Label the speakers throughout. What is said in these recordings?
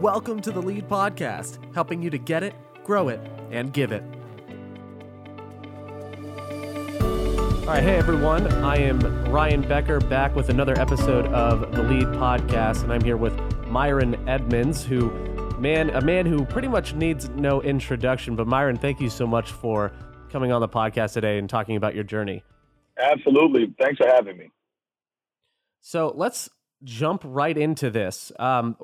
Speaker 1: Welcome to the Lead Podcast, helping you to get it, grow it, and give it. All right, hey everyone. I am Ryan Becker back with another episode of the Lead Podcast, and I'm here with Myron Edmonds, who, man, a man who pretty much needs no introduction. But Myron, thank you so much for coming on the podcast today and talking about your journey.
Speaker 2: Absolutely. Thanks for having me.
Speaker 1: So let's jump right into this. Um,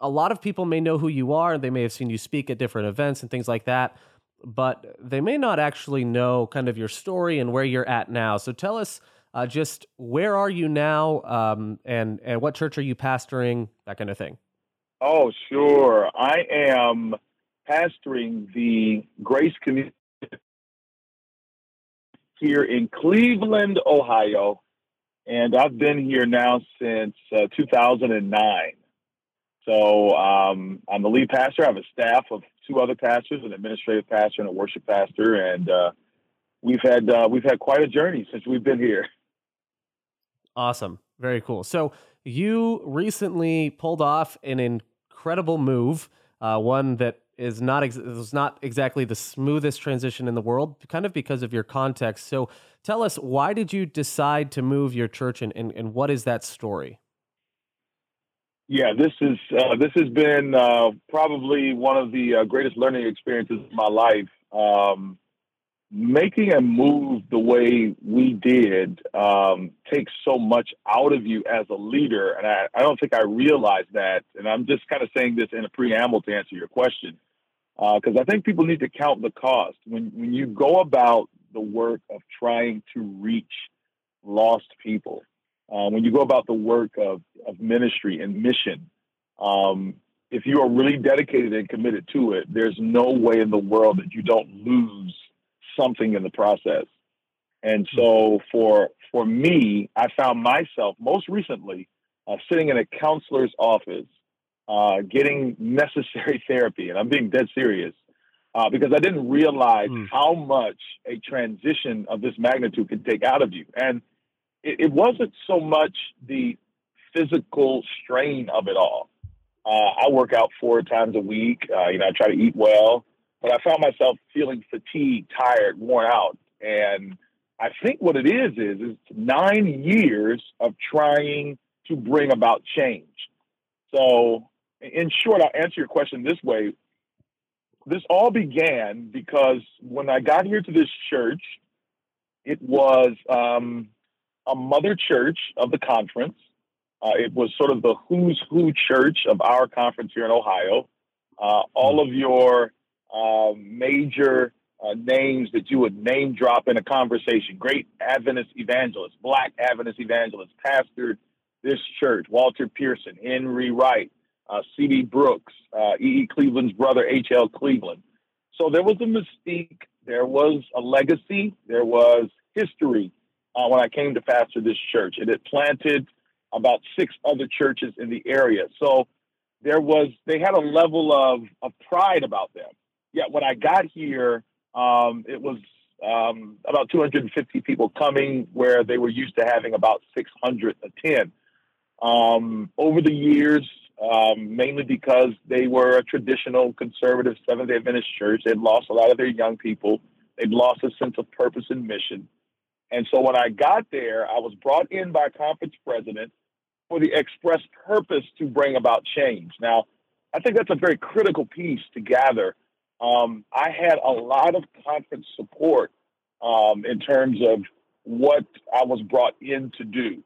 Speaker 1: a lot of people may know who you are, and they may have seen you speak at different events and things like that, but they may not actually know kind of your story and where you're at now. So tell us uh, just where are you now, um, and and what church are you pastoring, that kind of thing.
Speaker 2: Oh, sure. I am pastoring the Grace Community here in Cleveland, Ohio, and I've been here now since uh, 2009. So um, I'm the lead pastor. I have a staff of two other pastors, an administrative pastor and a worship pastor, and uh, we've had uh, we've had quite a journey since we've been here.
Speaker 1: Awesome, very cool. So you recently pulled off an incredible move, uh, one that is not ex- was not exactly the smoothest transition in the world, kind of because of your context. So tell us, why did you decide to move your church, and, and, and what is that story?
Speaker 2: Yeah, this is uh, this has been uh, probably one of the uh, greatest learning experiences of my life. Um, making a move the way we did um, takes so much out of you as a leader, and I, I, don't think I realized that. And I'm just kind of saying this in a preamble to answer your question, because uh, I think people need to count the cost when when you go about the work of trying to reach lost people uh, when you go about the work of, of ministry and mission, um, if you are really dedicated and committed to it, there's no way in the world that you don't lose something in the process. And so for for me, I found myself most recently uh, sitting in a counselor's office, uh, getting necessary therapy, and I'm being dead serious uh, because I didn't realize mm. how much a transition of this magnitude can take out of you. And it, it wasn't so much the physical strain of it all. Uh, I work out four times a week. Uh, you know, I try to eat well, but I found myself feeling fatigued, tired, worn out. And I think what it is is is nine years of trying to bring about change. So, in short, I'll answer your question this way. This all began because when I got here to this church, it was um, a mother church of the conference. Uh, it was sort of the who's who church of our conference here in Ohio. Uh, all of your uh, major uh, names that you would name drop in a conversation great Adventist evangelists, black Adventist evangelists, pastored this church, Walter Pearson, Henry Wright, uh, C.D. Brooks, E.E. Uh, Cleveland's brother, H.L. Cleveland. So there was a mystique, there was a legacy, there was history uh, when I came to pastor this church. It had planted about six other churches in the area. So there was, they had a level of, of pride about them. Yet when I got here, um, it was um, about 250 people coming where they were used to having about 600 attend. Um, over the years, um, mainly because they were a traditional conservative Seventh day Adventist church, they'd lost a lot of their young people. They'd lost a sense of purpose and mission. And so when I got there, I was brought in by conference president for the express purpose to bring about change. Now, I think that's a very critical piece to gather. Um, I had a lot of conference support um, in terms of what I was brought in to do.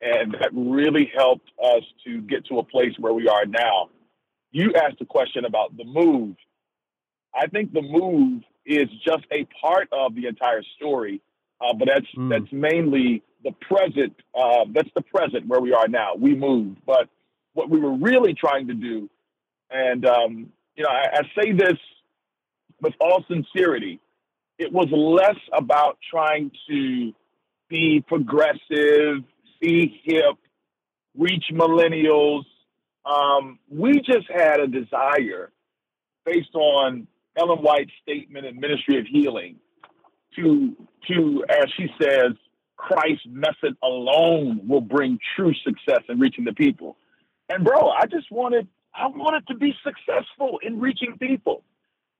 Speaker 2: And that really helped us to get to a place where we are now. You asked a question about the move. I think the move is just a part of the entire story uh, but that's mm. that's mainly the present. Uh, that's the present where we are now. We moved, but what we were really trying to do, and um, you know, I, I say this with all sincerity, it was less about trying to be progressive, be hip, reach millennials. Um, we just had a desire based on Ellen White's statement in Ministry of Healing to to as she says, Christ's method alone will bring true success in reaching the people. And bro, I just wanted I wanted to be successful in reaching people.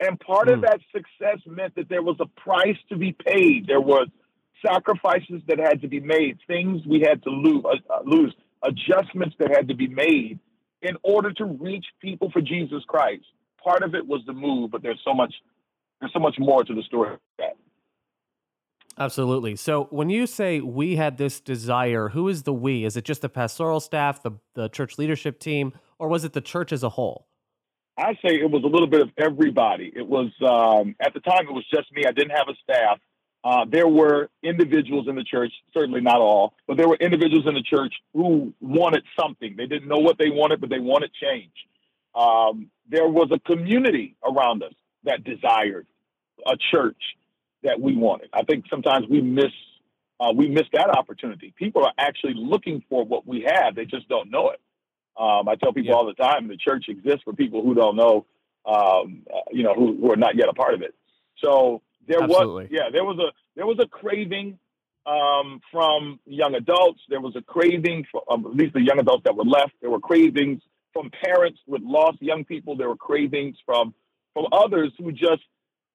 Speaker 2: And part mm. of hmm. that success meant that there was a price to be paid. There was sacrifices that had to be made, things we had to lose, uh, uh, lose, adjustments that had to be made in order to reach people for Jesus Christ. Part of it was the move, but there's so much there's so much more to the story that.
Speaker 1: Absolutely. So when you say we had this desire, who is the we? Is it just the pastoral staff, the the church leadership team, or was it the church as a whole?
Speaker 2: I say it was a little bit of everybody. It was um, at the time it was just me. I didn't have a staff. Uh, there were individuals in the church, certainly not all, but there were individuals in the church who wanted something. They didn't know what they wanted, but they wanted change. Um, there was a community around us that desired a church that we wanted. I think sometimes we miss uh, we miss that opportunity. People are actually looking for what we have; they just don't know it. Um, I tell people yeah. all the time the church exists for people who don't know, um, uh, you know, who, who, are not yet a part of it. So there Absolutely. was, yeah, there was a there was a craving um, from young adults. There was a craving for um, at least the young adults that were left. There were cravings from parents with lost young people. There were cravings from from others who just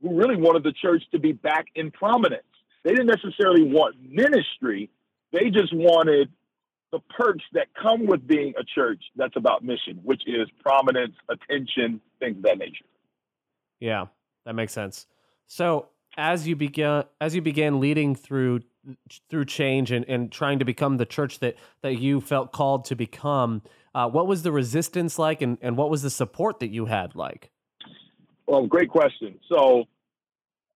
Speaker 2: who really wanted the church to be back in prominence. They didn't necessarily want ministry. They just wanted the perks that come with being a church that's about mission, which is prominence, attention, things of that nature.
Speaker 1: Yeah, that makes sense. So as you began as you began leading through through change and, and trying to become the church that that you felt called to become, uh, what was the resistance like and, and what was the support that you had like?
Speaker 2: Well, great question. So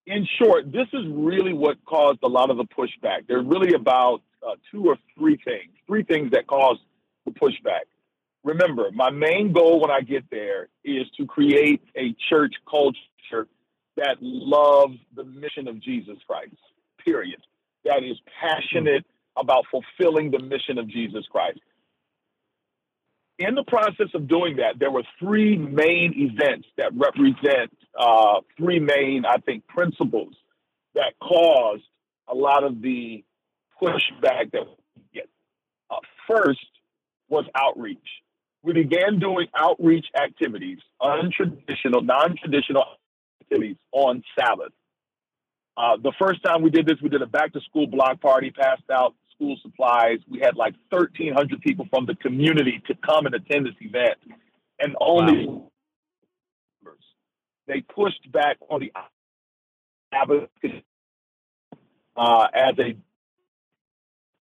Speaker 2: in short, this is really what caused a lot of the pushback. They're really about uh, two or three things, three things that caused the pushback. Remember, my main goal when I get there is to create a church culture that loves the mission of Jesus Christ, period. That is passionate about fulfilling the mission of Jesus Christ. In the process of doing that, there were three main events that represent uh, three main, I think, principles that caused a lot of the pushback that we get. Uh, first was outreach. We began doing outreach activities, untraditional, non-traditional activities on Sabbath. Uh, the first time we did this, we did a back-to-school block party, passed out school supplies. We had like 1,300 people from the community to come and attend this event, and only wow. they pushed back on the advocacy uh, as a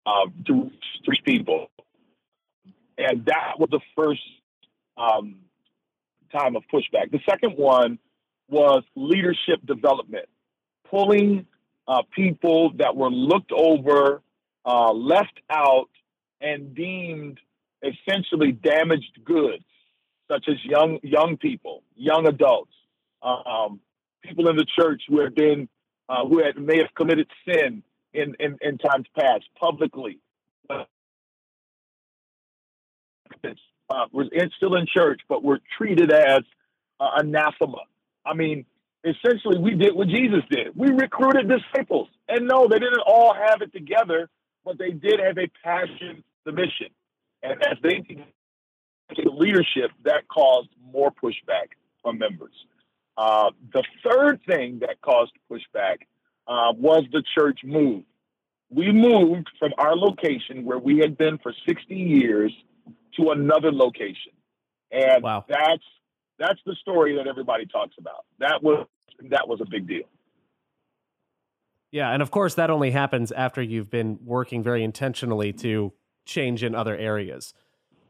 Speaker 2: uh, to reach people. And that was the first um, time of pushback. The second one was leadership development, pulling uh, people that were looked over, uh, left out, and deemed essentially damaged goods, such as young young people, young adults, um, people in the church who had been uh, who had may have committed sin in, in, in times past publicly. Uh, we're still in church, but we're treated as uh, anathema. I mean, essentially, we did what Jesus did. We recruited disciples. And no, they didn't all have it together, but they did have a passion, the mission. And as they the leadership, that caused more pushback from members. Uh, the third thing that caused pushback uh, was the church move. We moved from our location where we had been for 60 years to another location. And wow. that's that's the story that everybody talks about. That was that was a big deal.
Speaker 1: Yeah, and of course that only happens after you've been working very intentionally to change in other areas.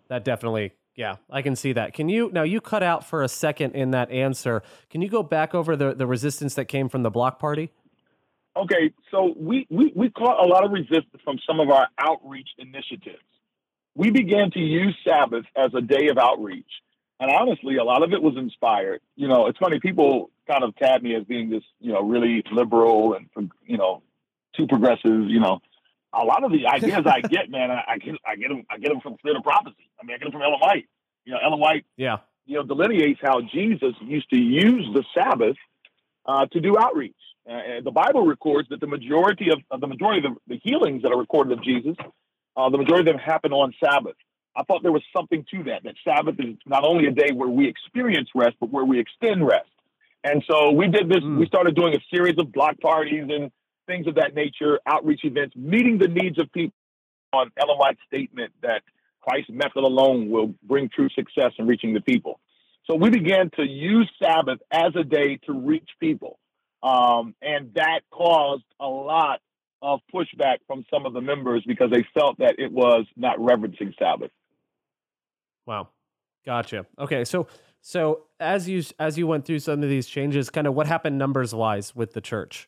Speaker 1: That definitely yeah, I can see that. Can you now you cut out for a second in that answer. Can you go back over the, the resistance that came from the block party?
Speaker 2: Okay, so we, we, we caught a lot of resistance from some of our outreach initiatives. We began to use Sabbath as a day of outreach. And honestly, a lot of it was inspired. You know, it's funny, people kind of tab me as being this, you know, really liberal and, you know, too progressive, you know. A lot of the ideas I get, man, I, I, get I get them I get them from Spirit of Prophecy. I mean, I get them from Ellen White. You know, Ellen White,
Speaker 1: yeah,
Speaker 2: you know, delineates how Jesus used to use the Sabbath uh, to do outreach. Uh, the Bible records that the majority of, of the majority of the, the, healings that are recorded of Jesus, uh, the majority of them happen on Sabbath. I thought there was something to that, that Sabbath is not only a day where we experience rest, but where we extend rest. And so we did this, mm. we started doing a series of block parties and things of that nature, outreach events, meeting the needs of people on Ellen White's statement that Christ's method alone will bring true success in reaching the people. So we began to use Sabbath as a day to reach people. Um, and that caused a lot of pushback from some of the members because they felt that it was not reverencing Sabbath.
Speaker 1: Wow. Gotcha. Okay. So, so as you, as you went through some of these changes, kind of what happened numbers wise with the church?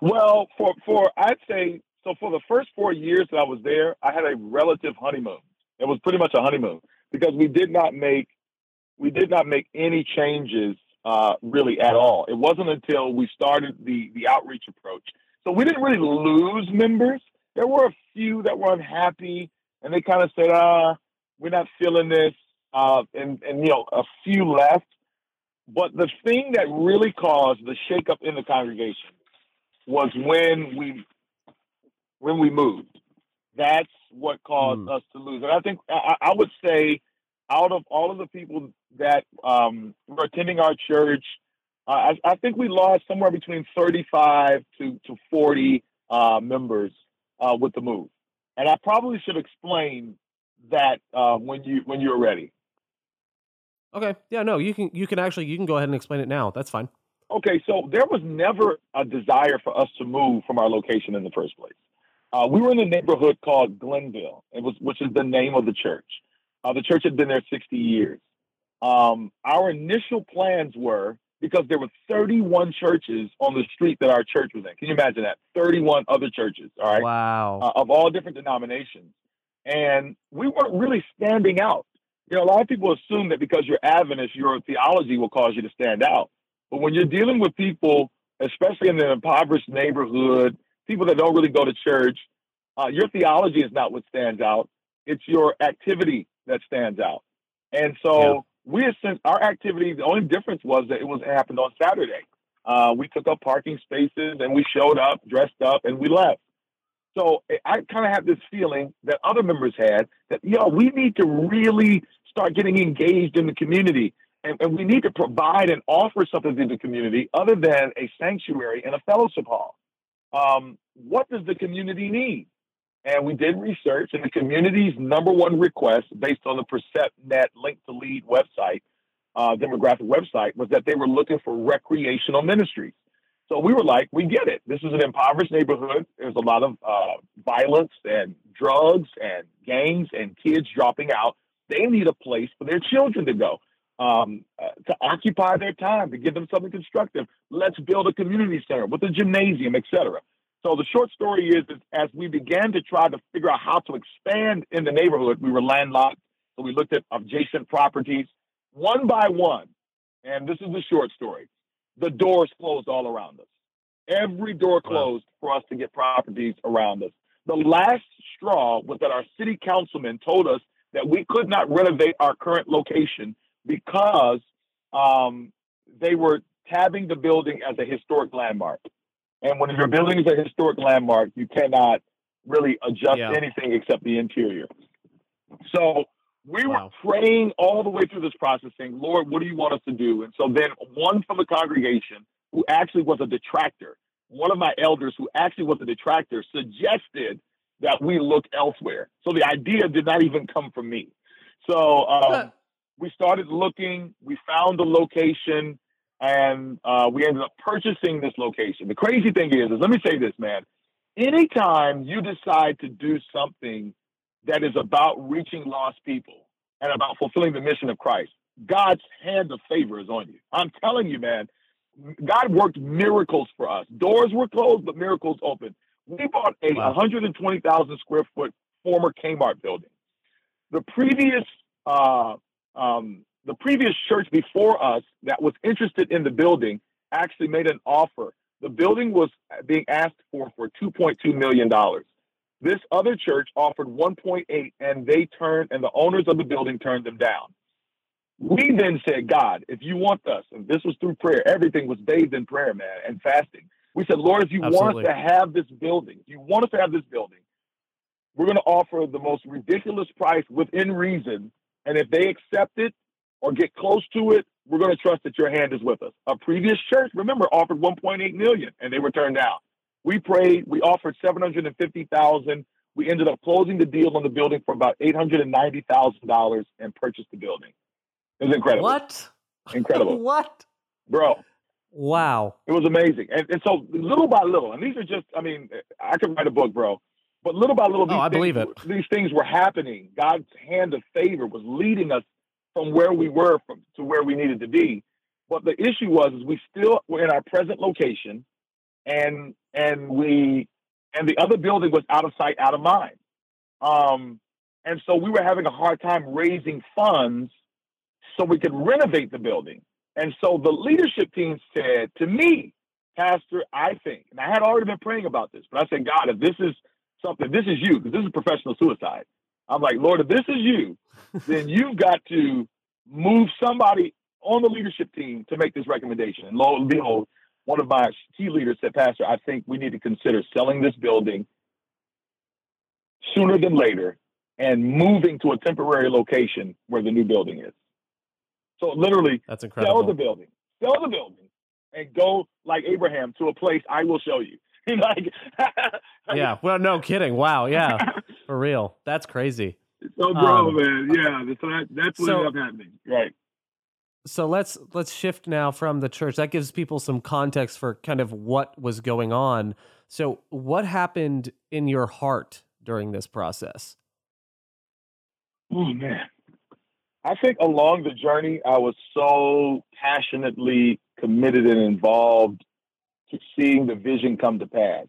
Speaker 2: Well, for, for, I'd say, so for the first four years that I was there, I had a relative honeymoon. It was pretty much a honeymoon because we did not make we did not make any changes uh, really at all. It wasn't until we started the the outreach approach. So we didn't really lose members. There were a few that were unhappy, and they kind of said, "Ah, we're not feeling this," uh, and and you know, a few left. But the thing that really caused the shakeup in the congregation was when we when we moved. That's what caused mm. us to lose. And I think I, I would say out of all of the people that um, were attending our church, uh, I, I, think we lost somewhere between 35 to, to 40 uh, members uh, with the move. And I probably should explain that uh, when you when you're ready.
Speaker 1: Okay. Yeah. No. You can you can actually you can go ahead and explain it now. That's fine.
Speaker 2: Okay. So there was never a desire for us to move from our location in the first place. Uh, we were in a neighborhood called Glenville, it was which is the name of the church. Uh, the church had been there 60 years. Um, our initial plans were because there were 31 churches on the street that our church was in. Can you imagine that? 31 other churches, all right?
Speaker 1: Wow.
Speaker 2: Uh, of all different denominations. And we weren't really standing out. You know, a lot of people assume that because you're Adventist, your theology will cause you to stand out. But when you're dealing with people, especially in an impoverished neighborhood, people that don't really go to church, uh, your theology is not what stands out. It's your activity that stands out. And so yeah. we since our activity, the only difference was that it was it happened on Saturday. Uh, we took up parking spaces and we showed up, dressed up, and we left. So I kind of have this feeling that other members had that, yo, we need to really start getting engaged in the community. And, and we need to provide and offer something to the community other than a sanctuary and a fellowship hall. Um, what does the community need? And we did research, and the community's number one request, based on the PerceptNet Link2Lead website, uh, demographic website, was that they were looking for recreational ministries. So we were like, we get it. This is an impoverished neighborhood. There's a lot of uh, violence and drugs and gangs and kids dropping out. They need a place for their children to go, um, uh, to occupy their time, to give them something constructive. Let's build a community center with a gymnasium, etc. So the short story is, is, as we began to try to figure out how to expand in the neighborhood, we were landlocked. So we looked at adjacent properties one by one. And this is the short story. The doors closed all around us. Every door closed for us to get properties around us. The last straw was that our city councilman told us that we could not renovate our current location because um, they were tabbing the building as a historic landmark. And when your building is a historic landmark, you cannot really adjust yeah. anything except the interior. So we wow. were praying all the way through this process, saying, Lord, what do you want us to do? And so then one from the congregation who actually was a detractor, one of my elders who actually was a detractor, suggested that we look elsewhere. So the idea did not even come from me. So um, we started looking, we found a location and uh, we ended up purchasing this location. The crazy thing is, is let me say this, man. Anytime you decide to do something that is about reaching lost people and about fulfilling the mission of Christ, God's hand of favor is on you. I'm telling you, man. God worked miracles for us. Doors were closed, but miracles opened. We bought a wow. 120,000 square foot former Kmart building. The previous uh, um, the previous church before us that was interested in the building actually made an offer. The building was being asked for for 2.2 million dollars. This other church offered 1.8 and they turned and the owners of the building turned them down. We then said, God, if you want us, and this was through prayer, everything was bathed in prayer, man, and fasting. We said, Lord, if you Absolutely. want us to have this building, if you want us to have this building, we're going to offer the most ridiculous price within reason. And if they accept it or get close to it, we're going to trust that your hand is with us. A previous church, remember, offered 1.8 million and they were turned down. We prayed, we offered 750,000. We ended up closing the deal on the building for about $890,000 and purchased the building. It was incredible.
Speaker 1: What?
Speaker 2: Incredible.
Speaker 1: what?
Speaker 2: Bro.
Speaker 1: Wow.
Speaker 2: It was amazing. And, and so little by little, and these are just, I mean, I could write a book, bro. But little by little,
Speaker 1: oh, I
Speaker 2: things,
Speaker 1: believe it.
Speaker 2: these things were happening. God's hand of favor was leading us from where we were from, to where we needed to be. But the issue was, is we still were in our present location, and and we and the other building was out of sight, out of mind. Um, and so we were having a hard time raising funds so we could renovate the building. And so the leadership team said to me, Pastor, I think, and I had already been praying about this, but I said, God, if this is something, this is you, because this is professional suicide. I'm like, Lord, if this is you, then you've got to move somebody on the leadership team to make this recommendation. And lo and behold, one of my key leaders said, Pastor, I think we need to consider selling this building sooner than later and moving to a temporary location where the new building is. So literally,
Speaker 1: that's incredible.
Speaker 2: Sell the building, sell the building, and go like Abraham to a place I will show you. like,
Speaker 1: yeah. Well, no kidding. Wow. Yeah. For real. That's crazy.
Speaker 2: So, bro, um, man. Yeah. That's what, that's what so, ended up happening. Right.
Speaker 1: So let's let's shift now from the church. That gives people some context for kind of what was going on. So, what happened in your heart during this process?
Speaker 2: Oh man, I think along the journey, I was so passionately committed and involved to seeing the vision come to pass.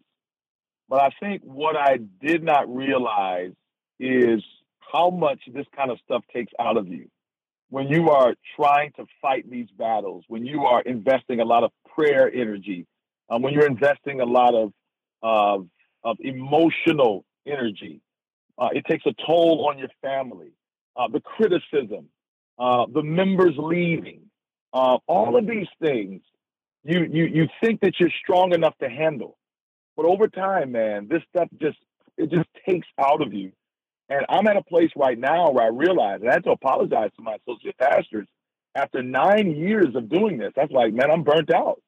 Speaker 2: But I think what I did not realize is how much this kind of stuff takes out of you. When you are trying to fight these battles, when you are investing a lot of prayer energy, um, when you're investing a lot of, of, of emotional energy, uh, it takes a toll on your family. Uh, the criticism, uh, the members leaving, uh, all of these things you you you think that you're strong enough to handle. But over time, man, this stuff just it just takes out of you. And I'm at a place right now where I realize, and I had to apologize to my associate pastors after nine years of doing this. That's like, man, I'm burnt out.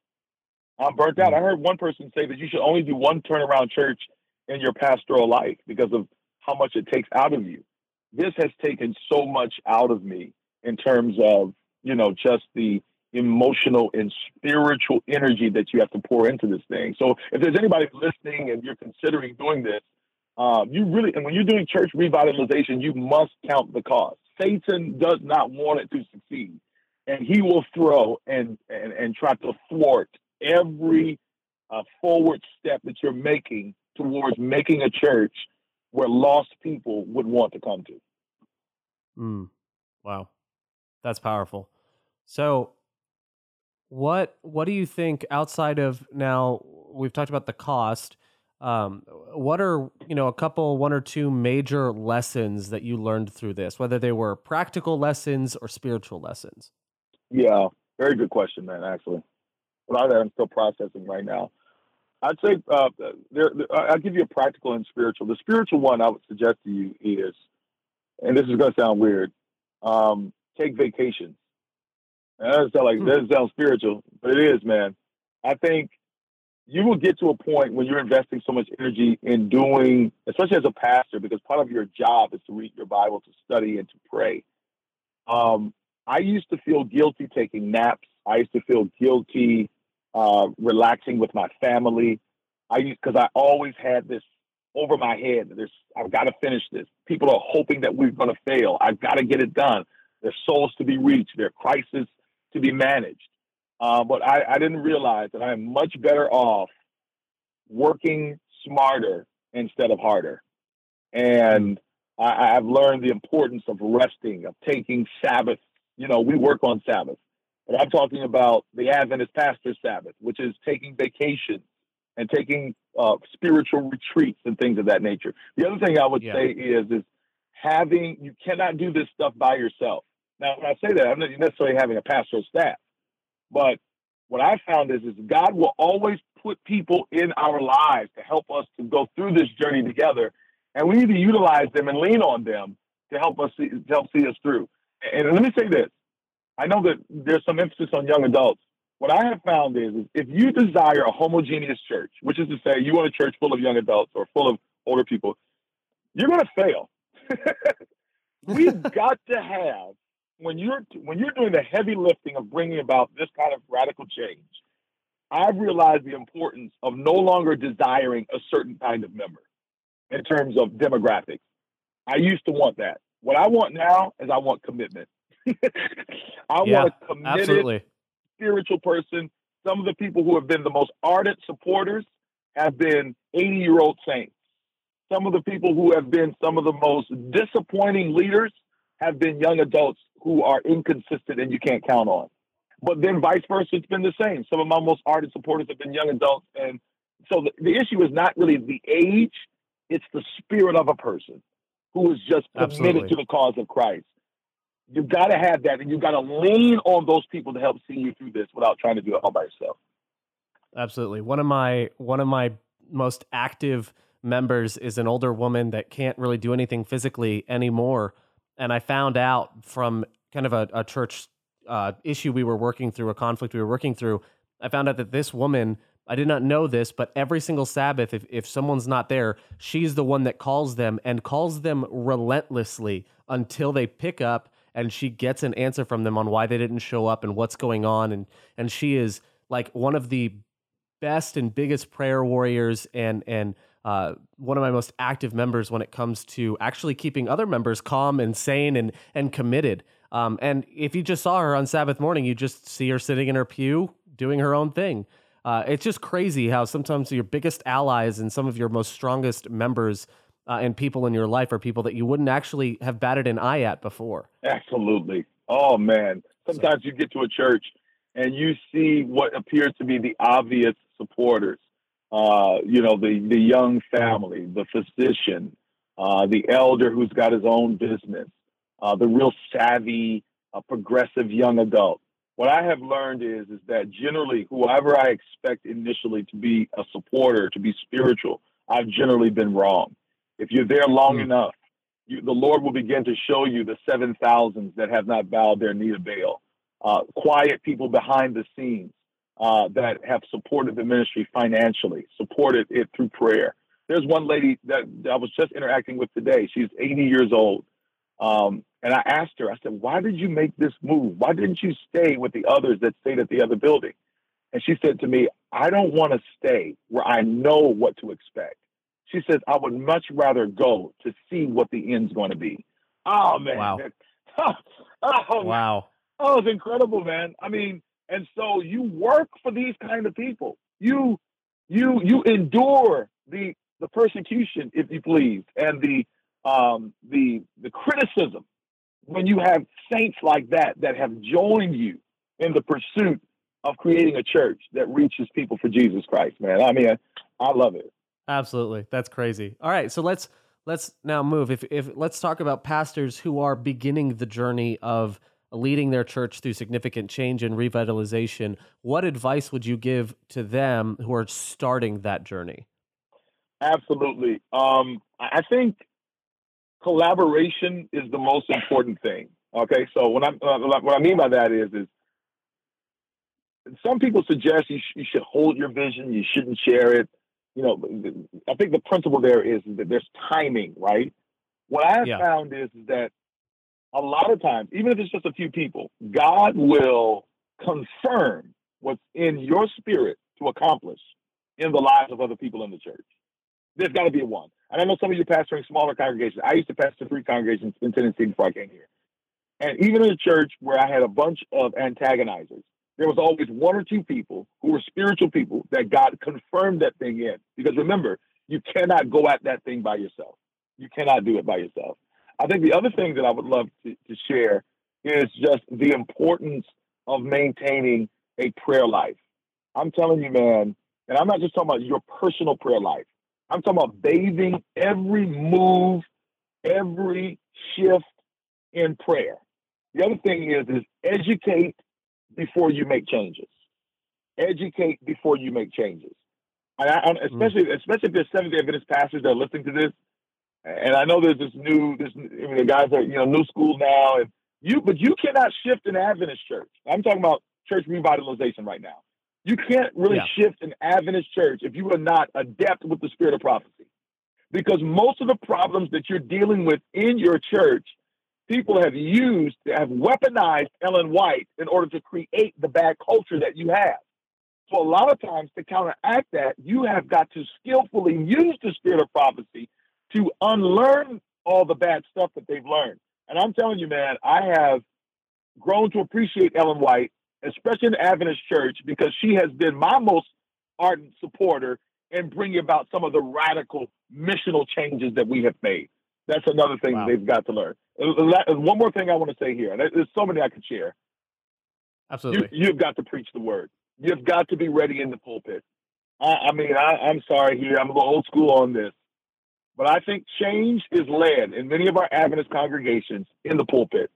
Speaker 2: I'm burnt out. I mm-hmm. heard one person say that you should only do one turnaround church in your pastoral life because of how much it takes out of you. This has taken so much out of me in terms of, you know, just the emotional and spiritual energy that you have to pour into this thing. So if there's anybody listening and you're considering doing this, um, you really, and when you're doing church revitalization, you must count the cost. Satan does not want it to succeed, and he will throw and and, and try to thwart every uh, forward step that you're making towards making a church where lost people would want to come to.
Speaker 1: Mm. Wow, that's powerful. So what what do you think outside of now we've talked about the cost um, what are you know a couple one or two major lessons that you learned through this whether they were practical lessons or spiritual lessons?
Speaker 2: Yeah very good question man actually. A lot of that i'm still processing right now. I'd say uh, there, i'll give you a practical and spiritual. The spiritual one i would suggest to you is and this is going to sound weird um, take vacations. That doesn't sound like that doesn't spiritual, but it is, man. I think you will get to a point when you're investing so much energy in doing, especially as a pastor, because part of your job is to read your Bible, to study, and to pray. Um, I used to feel guilty taking naps. I used to feel guilty uh, relaxing with my family. I used because I always had this over my head. There's I've got to finish this. People are hoping that we're going to fail. I've got to get it done. There's souls to be reached. There are crises to be managed. Uh, but I, I didn't realize that I am much better off working smarter instead of harder. And I, I've learned the importance of resting, of taking Sabbath. You know, we work on Sabbath, but I'm talking about the Adventist pastor Sabbath, which is taking vacation and taking uh, spiritual retreats and things of that nature. The other thing I would yeah. say is is having you cannot do this stuff by yourself. Now, when I say that, I'm not necessarily having a pastoral staff, but what I found is, is God will always put people in our lives to help us to go through this journey together. and we need to utilize them and lean on them to help us see, to help see us through. And let me say this: I know that there's some emphasis on young adults. What I have found is, is if you desire a homogeneous church, which is to say you want a church full of young adults or full of older people, you're going to fail. We've got to have when you're when you're doing the heavy lifting of bringing about this kind of radical change. I've realized the importance of no longer desiring a certain kind of member in terms of demographics. I used to want that. What I want now is I want commitment. I yeah, want a committed, absolutely. spiritual person. Some of the people who have been the most ardent supporters have been 80 year old saints. Some of the people who have been some of the most disappointing leaders have been young adults who are inconsistent and you can't count on. But then vice versa, it's been the same. Some of my most ardent supporters have been young adults. And so the, the issue is not really the age, it's the spirit of a person who is just committed Absolutely. to the cause of Christ. You've got to have that, and you've got to lean on those people to help see you through this without trying to do it all by yourself.
Speaker 1: Absolutely. One of my one of my most active members is an older woman that can't really do anything physically anymore. And I found out from kind of a, a church uh, issue we were working through, a conflict we were working through, I found out that this woman, I did not know this, but every single Sabbath, if, if someone's not there, she's the one that calls them and calls them relentlessly until they pick up and she gets an answer from them on why they didn't show up and what's going on. And, and she is like one of the best and biggest prayer warriors and, and, uh, one of my most active members when it comes to actually keeping other members calm and sane and and committed. Um, and if you just saw her on Sabbath morning, you just see her sitting in her pew doing her own thing. Uh, it's just crazy how sometimes your biggest allies and some of your most strongest members uh, and people in your life are people that you wouldn't actually have batted an eye at before.
Speaker 2: Absolutely. Oh man, sometimes so. you get to a church and you see what appears to be the obvious supporters. Uh, you know, the the young family, the physician, uh, the elder who's got his own business, uh, the real savvy, uh, progressive young adult. What I have learned is is that generally, whoever I expect initially to be a supporter, to be spiritual, I've generally been wrong. If you're there long mm. enough, you, the Lord will begin to show you the seven thousands that have not bowed their knee to Baal, uh, quiet people behind the scenes uh, that have supported the ministry financially, supported it through prayer. There's one lady that, that I was just interacting with today. She's 80 years old. Um, and I asked her, I said, why did you make this move? Why didn't you stay with the others that stayed at the other building? And she said to me, I don't want to stay where I know what to expect. She says, I would much rather go to see what the end's going to be. Oh, man.
Speaker 1: Wow.
Speaker 2: oh,
Speaker 1: wow.
Speaker 2: Oh, it's incredible, man. I mean, and so you work for these kind of people. You you you endure the the persecution, if you please, and the um, the the criticism when you have saints like that that have joined you in the pursuit of creating a church that reaches people for Jesus Christ, man. I mean, I love it.
Speaker 1: Absolutely. That's crazy. All right, so let's let's now move. If if let's talk about pastors who are beginning the journey of leading their church through significant change and revitalization. What advice would you give to them who are starting that journey?
Speaker 2: Absolutely. Um, I think collaboration is the most important thing. Okay, so what I uh, what I mean by that is is some people suggest you, sh- you should hold your vision, you shouldn't share it. You know, I think the principle there is that there's timing, right? What I have yeah. found is, is that a lot of times, even if it's just a few people, God will confirm what's in your spirit to accomplish in the lives of other people in the church. There's got to be a one. And I know some of you pastoring smaller congregations. I used to pastor three congregations in Tennessee before I came here. And even in a church where I had a bunch of antagonizers, there was always one or two people who were spiritual people that God confirmed that thing in. Because remember, you cannot go at that thing by yourself. You cannot do it by yourself. I think the other thing that I would love to, to share is just the importance of maintaining a prayer life. I'm telling you, man, and I'm not just talking about your personal prayer life. I'm talking about bathing every move, every shift in prayer. The other thing is is educate before you make changes. Educate before you make changes. And I, especially, mm. especially if there's Seventh Day Adventist pastors that are listening to this, And I know there's this new, this I mean, the guys are you know new school now, and you, but you cannot shift an Adventist church. I'm talking about church revitalization right now. You can't really yeah. shift an Adventist church if you are not adept with the spirit of prophecy. Because most of the problems that you're dealing with in your church, people have used, have weaponized Ellen White in order to create the bad culture that you have. So a lot of times to counteract that, you have got to skillfully use the spirit of prophecy to unlearn all the bad stuff that they've learned. And I'm telling you, man, I have grown to appreciate Ellen White especially in the Adventist church, because she has been my most ardent supporter in bringing about some of the radical missional changes that we have made. That's another thing wow. they've got to learn. One more thing I want to say here, and there's so many I could share.
Speaker 1: Absolutely.
Speaker 2: You, have got to preach the word. You've got to be ready in the pulpit. I, I mean, I, I'm sorry here. I'm a little old school on this. But I think change is led in many of our Adventist congregations in the pulpit.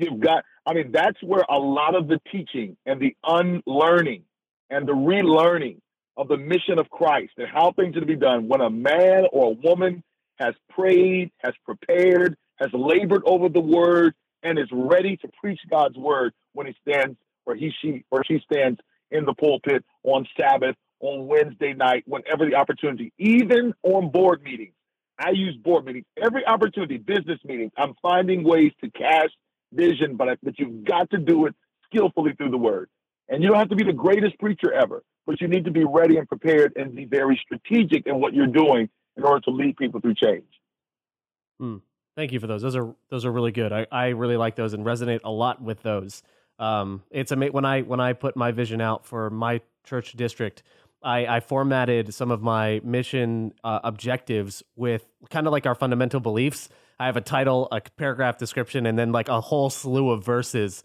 Speaker 2: You've got, I mean, that's where a lot of the teaching and the unlearning and the relearning of the mission of Christ and how things are to be done when a man or a woman has prayed, has prepared, has labored over the word, and is ready to preach God's word when he stands or he she or she stands in the pulpit on Sabbath, on Wednesday night, whenever the opportunity, even on board meetings. I use board meetings every opportunity, business meetings. I'm finding ways to cast vision, but, I, but you've got to do it skillfully through the word. And you don't have to be the greatest preacher ever, but you need to be ready and prepared and be very strategic in what you're doing in order to lead people through change.
Speaker 1: Hmm. Thank you for those. Those are those are really good. I, I really like those and resonate a lot with those. Um, it's ama- when I when I put my vision out for my church district, I, I formatted some of my mission uh, objectives with kind of like our fundamental beliefs I have a title, a paragraph description, and then like a whole slew of verses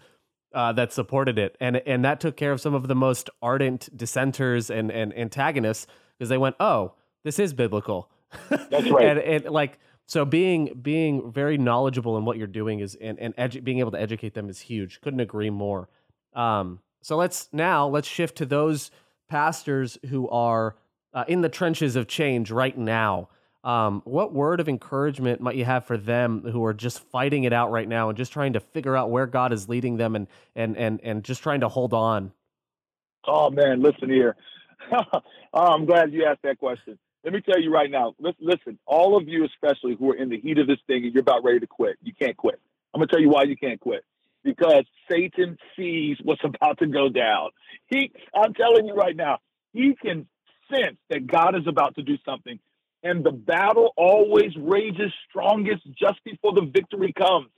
Speaker 1: uh, that supported it, and and that took care of some of the most ardent dissenters and and antagonists because they went, oh, this is biblical.
Speaker 2: That's right.
Speaker 1: and, and like so, being being very knowledgeable in what you're doing is and and edu- being able to educate them is huge. Couldn't agree more. Um, so let's now let's shift to those pastors who are uh, in the trenches of change right now. Um, what word of encouragement might you have for them who are just fighting it out right now and just trying to figure out where God is leading them and and and and just trying to hold on?
Speaker 2: Oh man, listen here. oh, I'm glad you asked that question. Let me tell you right now. Listen, all of you, especially who are in the heat of this thing and you're about ready to quit, you can't quit. I'm gonna tell you why you can't quit. Because Satan sees what's about to go down. He, I'm telling you right now, he can sense that God is about to do something and the battle always rages strongest just before the victory comes.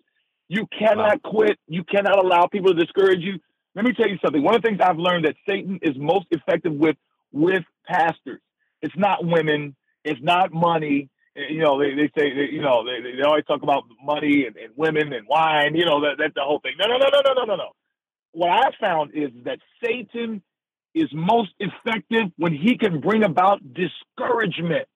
Speaker 2: You cannot wow. quit. You cannot allow people to discourage you. Let me tell you something. One of the things I've learned that Satan is most effective with with pastors. It's not women. It's not money. Eh, you know, they, they say, they, you know, they, they always talk about money and, and women and wine. You know, that, that's the whole thing. No, no, no, no, no, no, no, no. What I found is that Satan is most effective when he can bring about discouragement.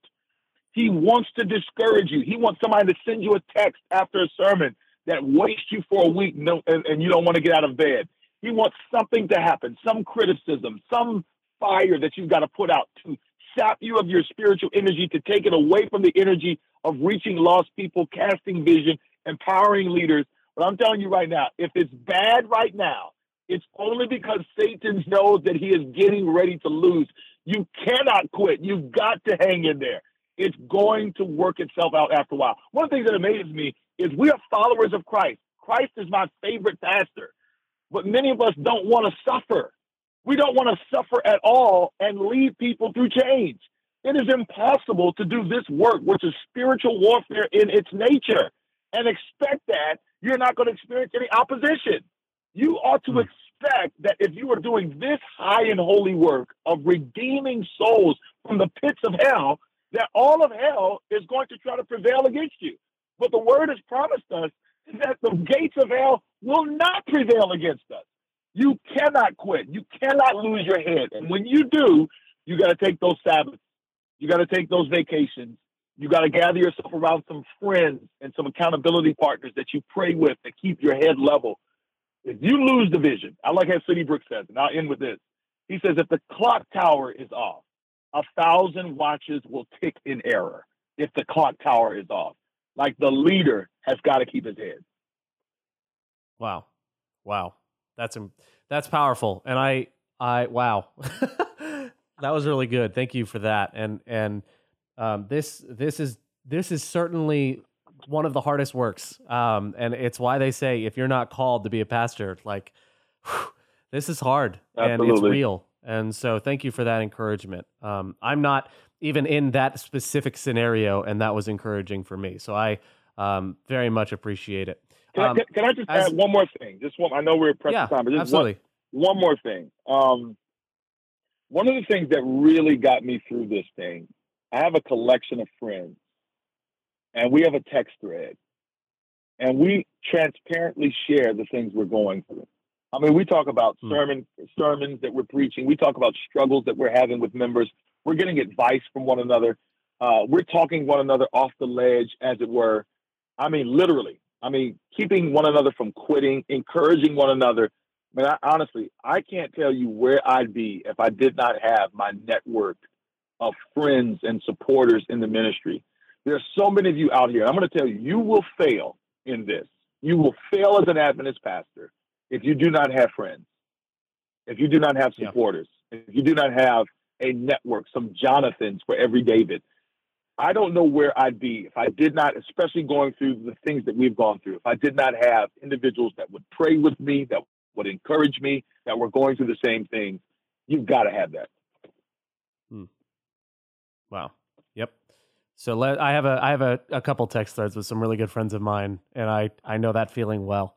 Speaker 2: He wants to discourage you. He wants somebody to send you a text after a sermon that wastes you for a week and, and you don't want to get out of bed. He wants something to happen, some criticism, some fire that you've got to put out to sap you of your spiritual energy, to take it away from the energy of reaching lost people, casting vision, empowering leaders. But I'm telling you right now, if it's bad right now, it's only because Satan knows that he is getting ready to lose. You cannot quit. You've got to hang in there it's going to work itself out after a while. One of the things that amazes me is we are followers of Christ. Christ is my favorite pastor, but many of us don't want to suffer. We don't want to suffer at all and lead people through change. It is impossible to do this work, which is spiritual warfare in its nature, and expect that you're not going to experience any opposition. You ought to hmm. expect that if you are doing this high and holy work of redeeming souls from the pits of hell, that all of hell is going to try to prevail against you. But the word has promised us that the gates of hell will not prevail against us. You cannot quit. You cannot lose your head. And when you do, you got to take those Sabbaths. You got to take those vacations. You got to gather yourself around some friends and some accountability partners that you pray with to keep your head level. If you lose the vision, I like how C.D. Brooks says, and I'll end with this. He says, if the clock tower is off, a thousand watches will tick in error if the clock tower is off. Like the leader has got to keep his head.
Speaker 1: Wow, wow, that's that's powerful, and I I wow, that was really good. Thank you for that, and and um, this this is this is certainly one of the hardest works, um, and it's why they say if you're not called to be a pastor, like whew, this is hard
Speaker 2: Absolutely.
Speaker 1: and it's real. And so, thank you for that encouragement. Um, I'm not even in that specific scenario, and that was encouraging for me. So I um, very much appreciate it.
Speaker 2: Can,
Speaker 1: Um,
Speaker 2: I, can, can I just
Speaker 1: as-
Speaker 2: add one more thing? Just one. I know we're pressing
Speaker 1: yeah,
Speaker 2: time, but just
Speaker 1: absolutely.
Speaker 2: one, one more thing. Um, one of the things that really got me through this thing, I have a collection of friends, and we have a text thread, and we transparently share the things we're going through. I mean, we talk about
Speaker 1: Hmm.
Speaker 2: sermon sermons that we're preaching. We talk about struggles that we're having with members. We're getting advice from one another. Uh, we're talking one another off the ledge, as it were. I mean, literally. I mean, keeping one another from quitting, encouraging one another. I mean, I, honestly, I can't tell you where I'd be if I did not have my network of friends and supporters in the ministry. There's so many of you out here. I'm going to tell you, you will fail in this. You will fail as an Adventist pastor if you do not have friends, if you do not have
Speaker 1: Yeah.
Speaker 2: supporters, if you do not have a network, some Jonathans for every David. I don't know where I'd be if I did not, especially going through the things that we've gone through, if I did not have individuals that would pray with me, that would encourage me, that were going through the same thing. You've got to have that. Hmm.
Speaker 1: Wow. Yep. So let I have a I have a, a couple text threads with some really good friends of mine, and I I know that feeling well.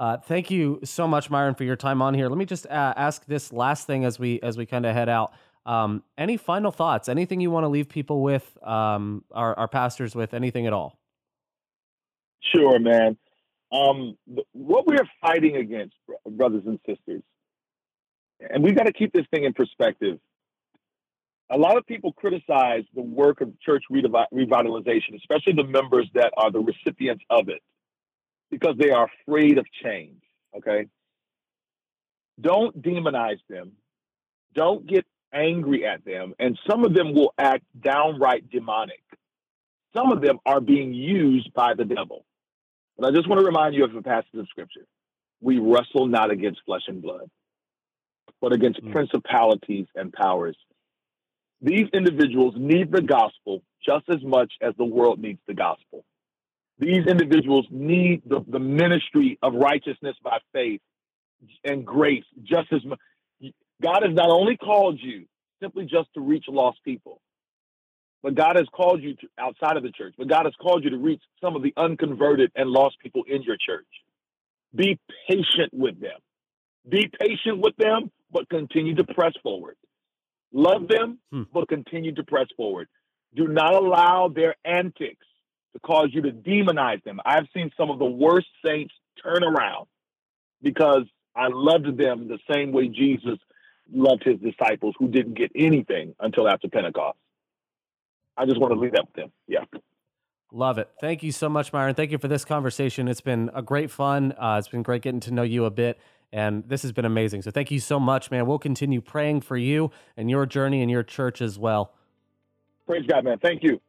Speaker 1: Uh, thank you so much, Myron, for your time on here. Let me just uh, ask this last thing as we as we kind of head out. Um, any final thoughts? Anything you want to leave people with? Um, our our pastors with? Anything at all?
Speaker 2: Sure, man. Um, what we're fighting against, brothers and sisters, and we've got to keep this thing in perspective. A lot of people criticize the work of church revitalization, especially the members that are the recipients of it, because they are afraid of change. Okay. Don't demonize them. Don't get angry at them. And some of them will act downright demonic. Some of them are being used by the devil. But I just want to remind you of a passage of scripture. We wrestle not against flesh and blood, but against
Speaker 1: Mm.
Speaker 2: principalities and powers. These individuals need the gospel just as much as the world needs the gospel. These individuals need the, the ministry of righteousness by faith and grace just as much. God has not only called you simply just to reach lost people, but God has called you to outside of the church, but God has called you to reach some of the unconverted and lost people in your church. Be patient with them. Be patient with them, but continue to press forward. Love them,
Speaker 1: Hmm.
Speaker 2: but continue to press forward. Do not allow their antics to cause you to demonize them. I've seen some of the worst saints turn around because I loved them the same way Jesus loved his disciples who didn't get anything until after Pentecost. I just want to leave that with them. Yeah.
Speaker 1: Love it. Thank you so much, Myron. Thank you for this conversation. It's been a great fun. Uh, it's been great getting to know you a bit. And this has been amazing. So thank you so much, man. We'll continue praying for you and your journey and your church as well.
Speaker 2: Praise God, man. Thank you.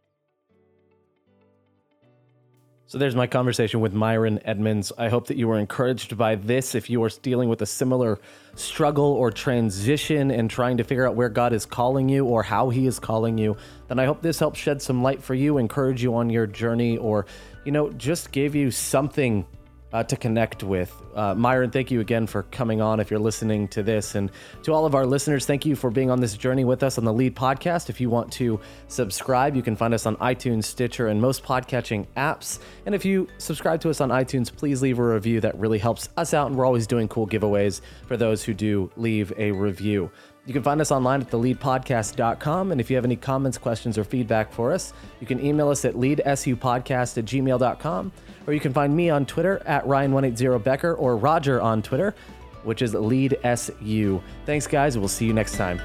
Speaker 1: So there's my conversation with Myron Edmonds. I hope that you were encouraged by this. If you are dealing with a similar struggle or transition and trying to figure out where God is calling you or how He is calling you, then I hope this helps shed some light for you, encourage you on your journey, or, you know, just gave you something uh, to connect with. Uh, Myron, thank you again for coming on if you're listening to this. And to all of our listeners, thank you for being on this journey with us on the Lead Podcast. If you want to subscribe, you can find us on iTunes, Stitcher, and most podcatching apps. And if you subscribe to us on iTunes, please leave a review. That really helps us out. And we're always doing cool giveaways for those who do leave a review. You can find us online at theleadpodcast.com. And if you have any comments, questions, or feedback for us, you can email us at leadsupodcast at gmail.com. Or you can find me on Twitter at Ryan180Becker or Roger on Twitter, which is leadsu. Thanks, guys. We'll see you next time.